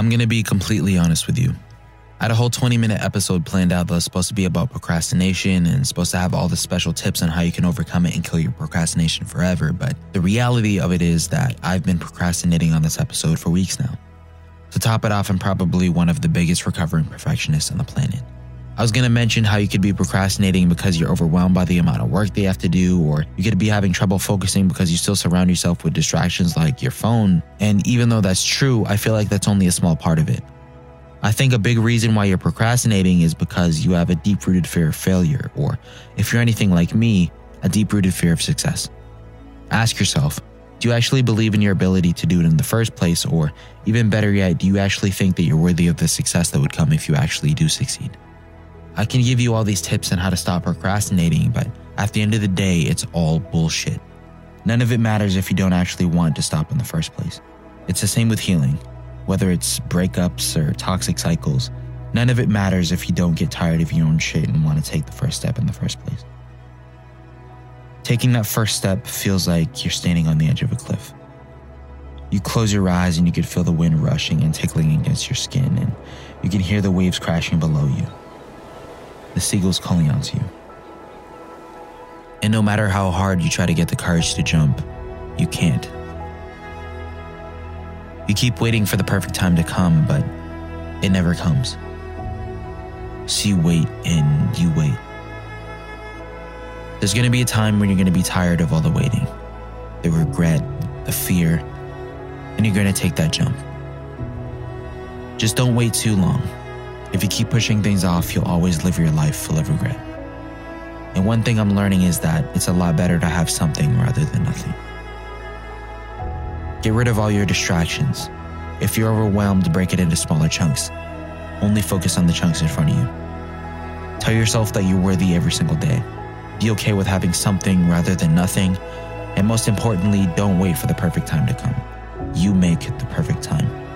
I'm going to be completely honest with you. I had a whole 20 minute episode planned out that was supposed to be about procrastination and supposed to have all the special tips on how you can overcome it and kill your procrastination forever. But the reality of it is that I've been procrastinating on this episode for weeks now. To top it off, I'm probably one of the biggest recovering perfectionists on the planet. I was going to mention how you could be procrastinating because you're overwhelmed by the amount of work they have to do, or you could be having trouble focusing because you still surround yourself with distractions like your phone. And even though that's true, I feel like that's only a small part of it. I think a big reason why you're procrastinating is because you have a deep rooted fear of failure, or if you're anything like me, a deep rooted fear of success. Ask yourself do you actually believe in your ability to do it in the first place, or even better yet, do you actually think that you're worthy of the success that would come if you actually do succeed? I can give you all these tips on how to stop procrastinating, but at the end of the day, it's all bullshit. None of it matters if you don't actually want to stop in the first place. It's the same with healing whether it's breakups or toxic cycles, none of it matters if you don't get tired of your own shit and want to take the first step in the first place. Taking that first step feels like you're standing on the edge of a cliff. You close your eyes and you can feel the wind rushing and tickling against your skin, and you can hear the waves crashing below you. The seagulls calling out to you. And no matter how hard you try to get the courage to jump, you can't. You keep waiting for the perfect time to come, but it never comes. So you wait and you wait. There's going to be a time when you're going to be tired of all the waiting, the regret, the fear, and you're going to take that jump. Just don't wait too long. If you keep pushing things off, you'll always live your life full of regret. And one thing I'm learning is that it's a lot better to have something rather than nothing. Get rid of all your distractions. If you're overwhelmed, break it into smaller chunks. Only focus on the chunks in front of you. Tell yourself that you're worthy every single day. Be okay with having something rather than nothing. And most importantly, don't wait for the perfect time to come. You make the perfect time.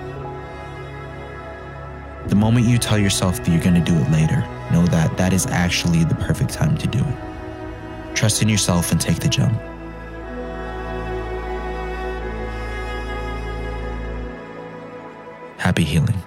The moment you tell yourself that you're going to do it later, know that that is actually the perfect time to do it. Trust in yourself and take the jump. Happy healing.